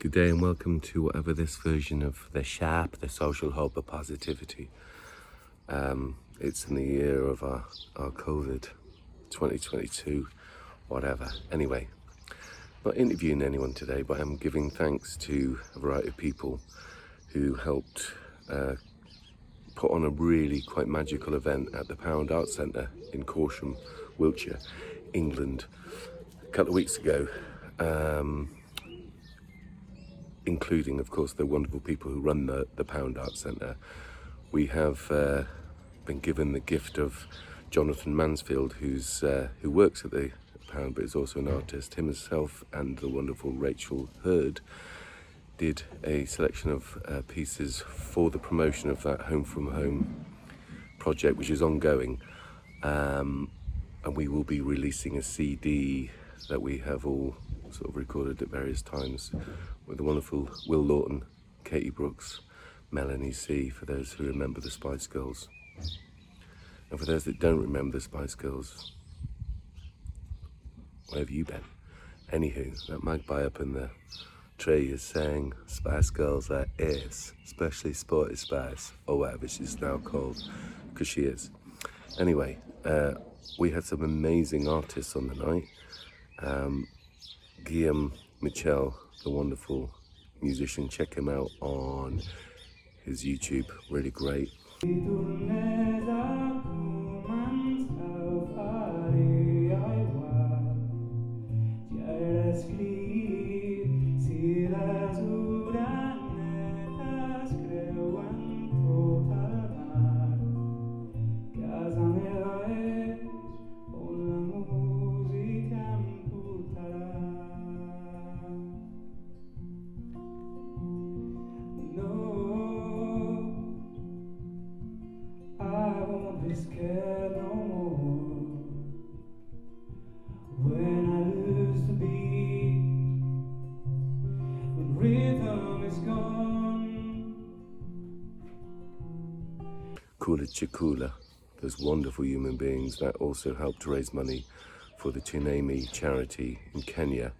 Good day and welcome to whatever this version of the Sharp, the social Hope of positivity. Um, it's in the year of our, our COVID 2022, whatever. Anyway, not interviewing anyone today, but I'm giving thanks to a variety of people who helped uh, put on a really quite magical event at the Pound Arts Centre in Corsham, Wiltshire, England, a couple of weeks ago. Um, including, of course, the wonderful people who run the, the Pound Art Centre. We have uh, been given the gift of Jonathan Mansfield, who's uh, who works at the Pound, but is also an artist. Himself and the wonderful Rachel Hurd did a selection of uh, pieces for the promotion of that Home from Home project, which is ongoing. Um, and we will be releasing a CD that we have all sort of recorded at various times with the wonderful Will Lawton, Katie Brooks, Melanie C, for those who remember the Spice Girls. And for those that don't remember the Spice Girls, where have you been? Anywho, that magpie up in the tree is saying Spice Girls are ace, especially Sporty Spice, or whatever she's now called, because she is. Anyway, uh, we had some amazing artists on the night. Um, Guillaume Michel, the wonderful musician, check him out on his YouTube, really great. Kula Chikula, those wonderful human beings that also helped raise money for the Chinemi charity in Kenya.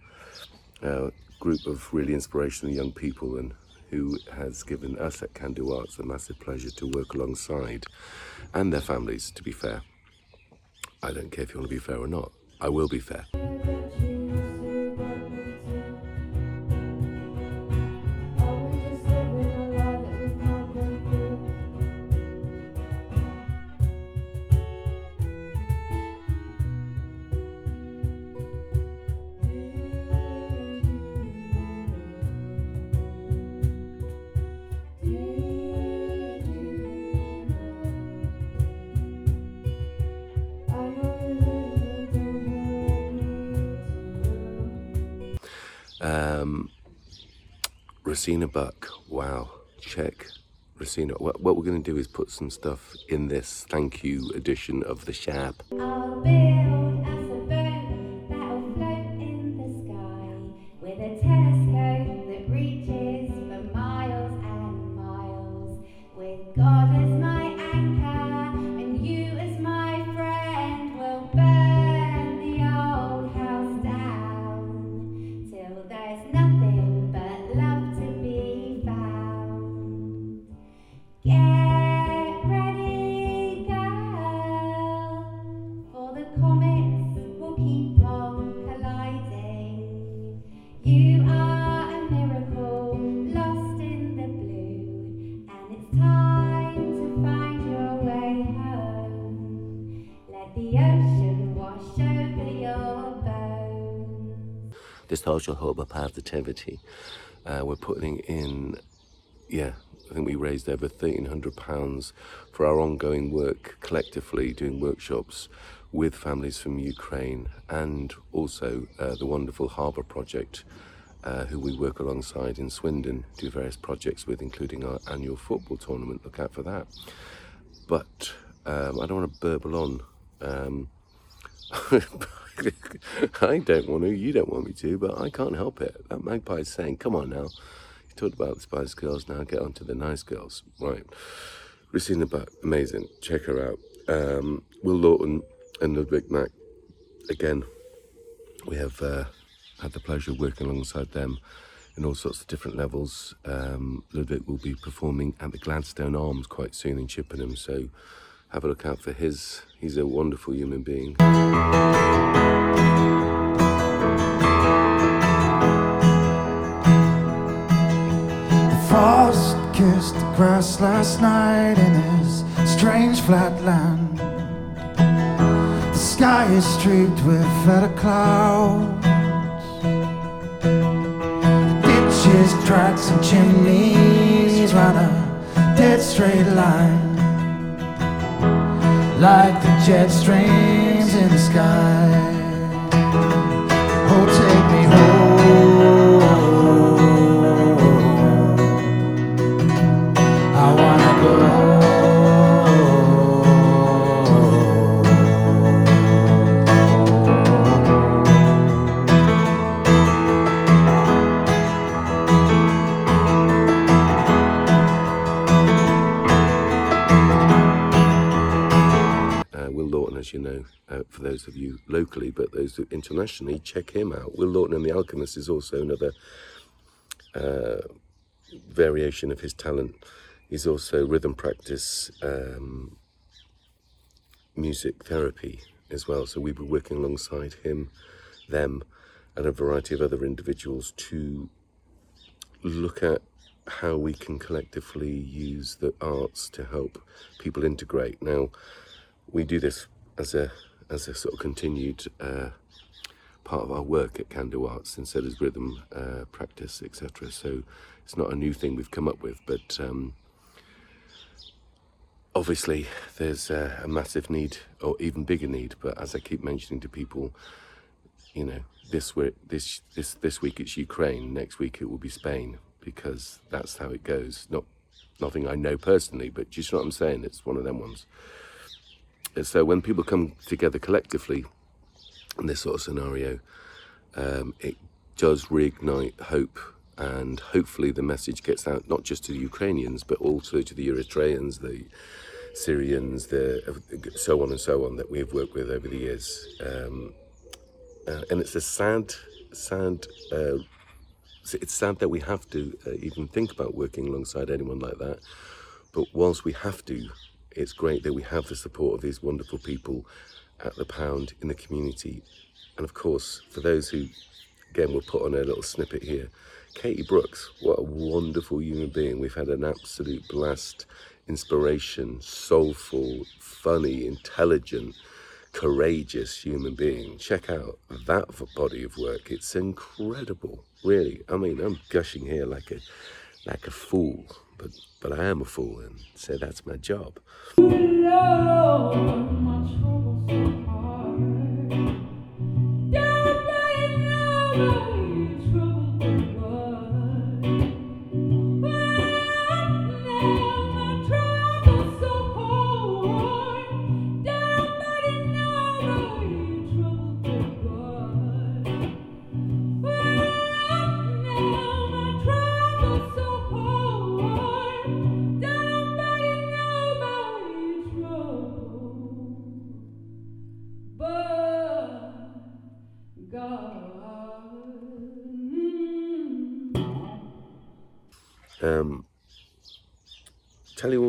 A group of really inspirational young people and who has given us at Can Do Arts a massive pleasure to work alongside and their families, to be fair. I don't care if you want to be fair or not. I will be fair. Rosina Buck, wow, check Rosina. What, what we're going to do is put some stuff in this thank you edition of the Sharp. Social hub of positivity. Uh, we're putting in, yeah, I think we raised over £1,300 for our ongoing work collectively, doing workshops with families from Ukraine and also uh, the wonderful Harbour Project, uh, who we work alongside in Swindon, do various projects with, including our annual football tournament. Look out for that. But um, I don't want to burble on. Um, I don't want to, you don't want me to, but I can't help it. That magpie's saying, come on now. You talked about the Spice Girls, now get on to the nice girls. Right. Rosina Buck, amazing. Check her out. Um, Will Lawton and Ludwig Mack, again, we have uh, had the pleasure of working alongside them in all sorts of different levels. Um, Ludwig will be performing at the Gladstone Arms quite soon in Chippenham, so have a look out for his. He's a wonderful human being. The frost kissed the grass last night in this strange flat land. The sky is streaked with feather clouds. The ditches, tracks, and chimneys run a dead straight line. Like the jet streams in the sky. Locally, but those internationally, check him out. Will Lawton and the Alchemist is also another uh, variation of his talent. He's also rhythm practice, um, music therapy as well. So we were working alongside him, them, and a variety of other individuals to look at how we can collectively use the arts to help people integrate. Now, we do this as a as a sort of continued uh, part of our work at Can Do Arts, and so does rhythm uh, practice, etc. So it's not a new thing we've come up with, but um, obviously there's a, a massive need, or even bigger need. But as I keep mentioning to people, you know, this week, this this this week it's Ukraine, next week it will be Spain, because that's how it goes. Not nothing I know personally, but do you know what I'm saying? It's one of them ones. And so when people come together collectively in this sort of scenario, um, it does reignite hope, and hopefully the message gets out not just to the Ukrainians, but also to the Eritreans, the Syrians, the so on and so on that we have worked with over the years. Um, uh, and it's a sad, sad. Uh, it's sad that we have to uh, even think about working alongside anyone like that. But whilst we have to, it's great that we have the support of these wonderful people at the pound in the community. And of course, for those who, again, we'll put on a little snippet here. Katie Brooks, what a wonderful human being. We've had an absolute blast, inspiration, soulful, funny, intelligent, courageous human being. Check out that body of work. It's incredible, really. I mean, I'm gushing here like a like a fool, but but I am a fool, and so that's my job.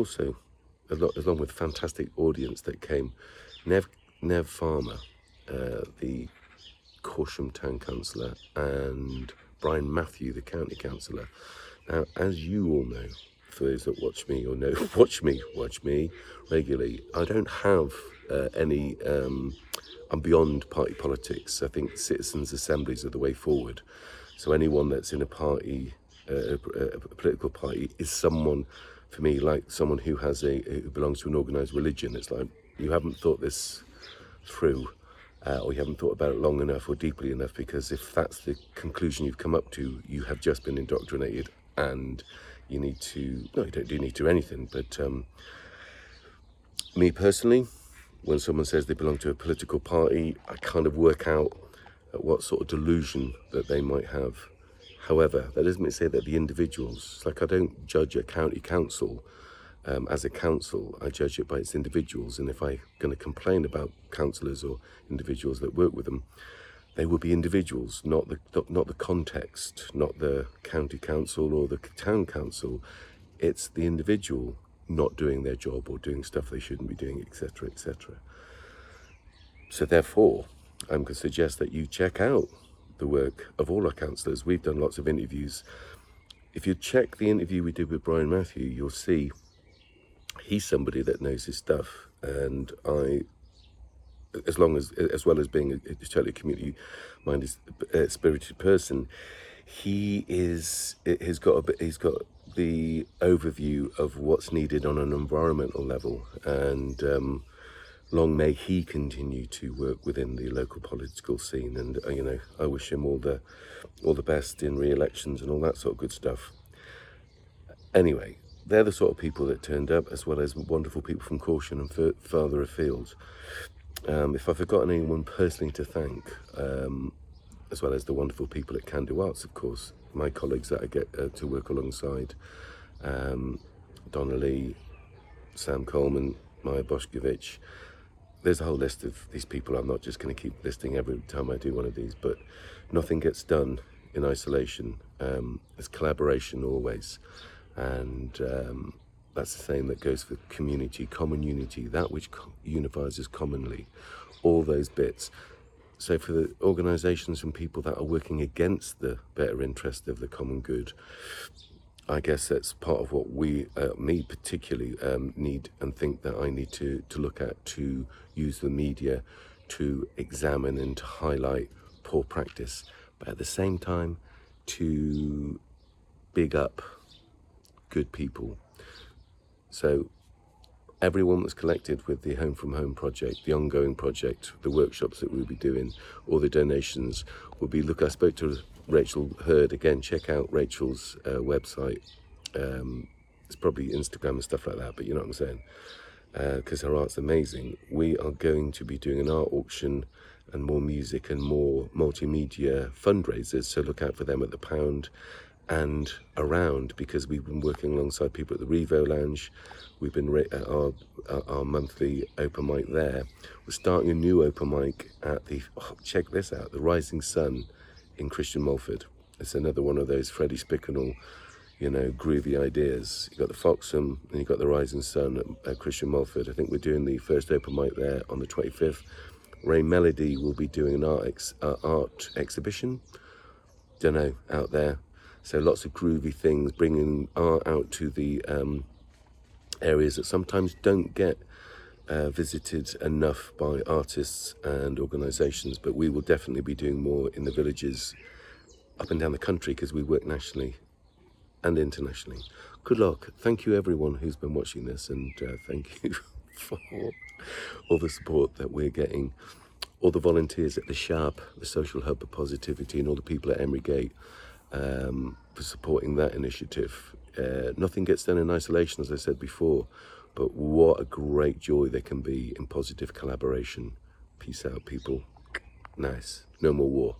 Also, along with a fantastic audience that came, Nev Nev Farmer, uh, the Corsham Town Councillor, and Brian Matthew, the County Councillor. Now, as you all know, for those that watch me or know, watch me, watch me regularly, I don't have uh, any. Um, I'm beyond party politics. I think citizens' assemblies are the way forward. So anyone that's in a party, uh, a, a political party, is someone, for me, like someone who has a who belongs to an organised religion. It's like you haven't thought this through, uh, or you haven't thought about it long enough or deeply enough. Because if that's the conclusion you've come up to, you have just been indoctrinated, and you need to. No, you don't do need to anything. But um, me personally, when someone says they belong to a political party, I kind of work out at what sort of delusion that they might have. However, that doesn't mean to say that the individuals, like I don't judge a county council um, as a council, I judge it by its individuals. And if I'm going to complain about councillors or individuals that work with them, they will be individuals, not the not the context, not the county council or the town council. It's the individual not doing their job or doing stuff they shouldn't be doing, etc., etc. So therefore, I'm going to suggest that you check out the work of all our councillors. We've done lots of interviews. If you check the interview we did with Brian Matthew, you'll see he's somebody that knows his stuff, and I as long as as well as being a, a totally community minded uh, spirited person he is he's got a bit he's got the overview of what's needed on an environmental level and um, long may he continue to work within the local political scene and uh, you know I wish him all the all the best in re-elections and all that sort of good stuff anyway they're the sort of people that turned up as well as wonderful people from Corsham and further afield um, if I've forgotten anyone personally to thank, um, as well as the wonderful people at Can Do Arts, of course, my colleagues that I get uh, to work alongside, um, Donna Lee, Sam Coleman, Maya Boshkovich. There's a whole list of these people. I'm not just going to keep listing every time I do one of these, but nothing gets done in isolation. Um, it's collaboration always, and um, that's the same that goes for community, common unity, that which unifies us commonly, all those bits. So, for the organisations and people that are working against the better interest of the common good, I guess that's part of what we, uh, me particularly, um, need and think that I need to, to look at to use the media to examine and to highlight poor practice, but at the same time to big up good people so everyone that's collected with the Home from Home project, the ongoing project, the workshops that we'll be doing, all the donations will be. Look, I spoke to Rachel Heard again. Check out Rachel's uh, website. Um, it's probably Instagram and stuff like that, but you know what I'm saying. Because uh, her art's amazing. We are going to be doing an art auction and more music and more multimedia fundraisers. So look out for them at the Pound and around because we've been working alongside people at the Revo Lounge. We've been at our, our monthly open mic there. We're starting a new open mic at the, oh, check this out, the Rising Sun in Christian Malford. It's another one of those Freddie Spickenall, you know, groovy ideas. You've got the Foxham and you've got the Rising Sun at, at Christian Malford. I think we're doing the first open mic there on the 25th. Ray Melody will be doing an art, ex, uh, art exhibition. Don't know, out there so lots of groovy things, bringing art out to the um, areas that sometimes don't get uh, visited enough by artists and organisations. But we will definitely be doing more in the villages up and down the country because we work nationally and internationally. Good luck. Thank you everyone who's been watching this and uh, thank you for all the support that we're getting. All the volunteers at the Sharp, the social hub of positivity, and all the people at Emery Gate um, for supporting that initiative. Uh, nothing gets done in isolation, as I said before, but what a great joy there can be in positive collaboration. Peace out, people. Nice. No more war.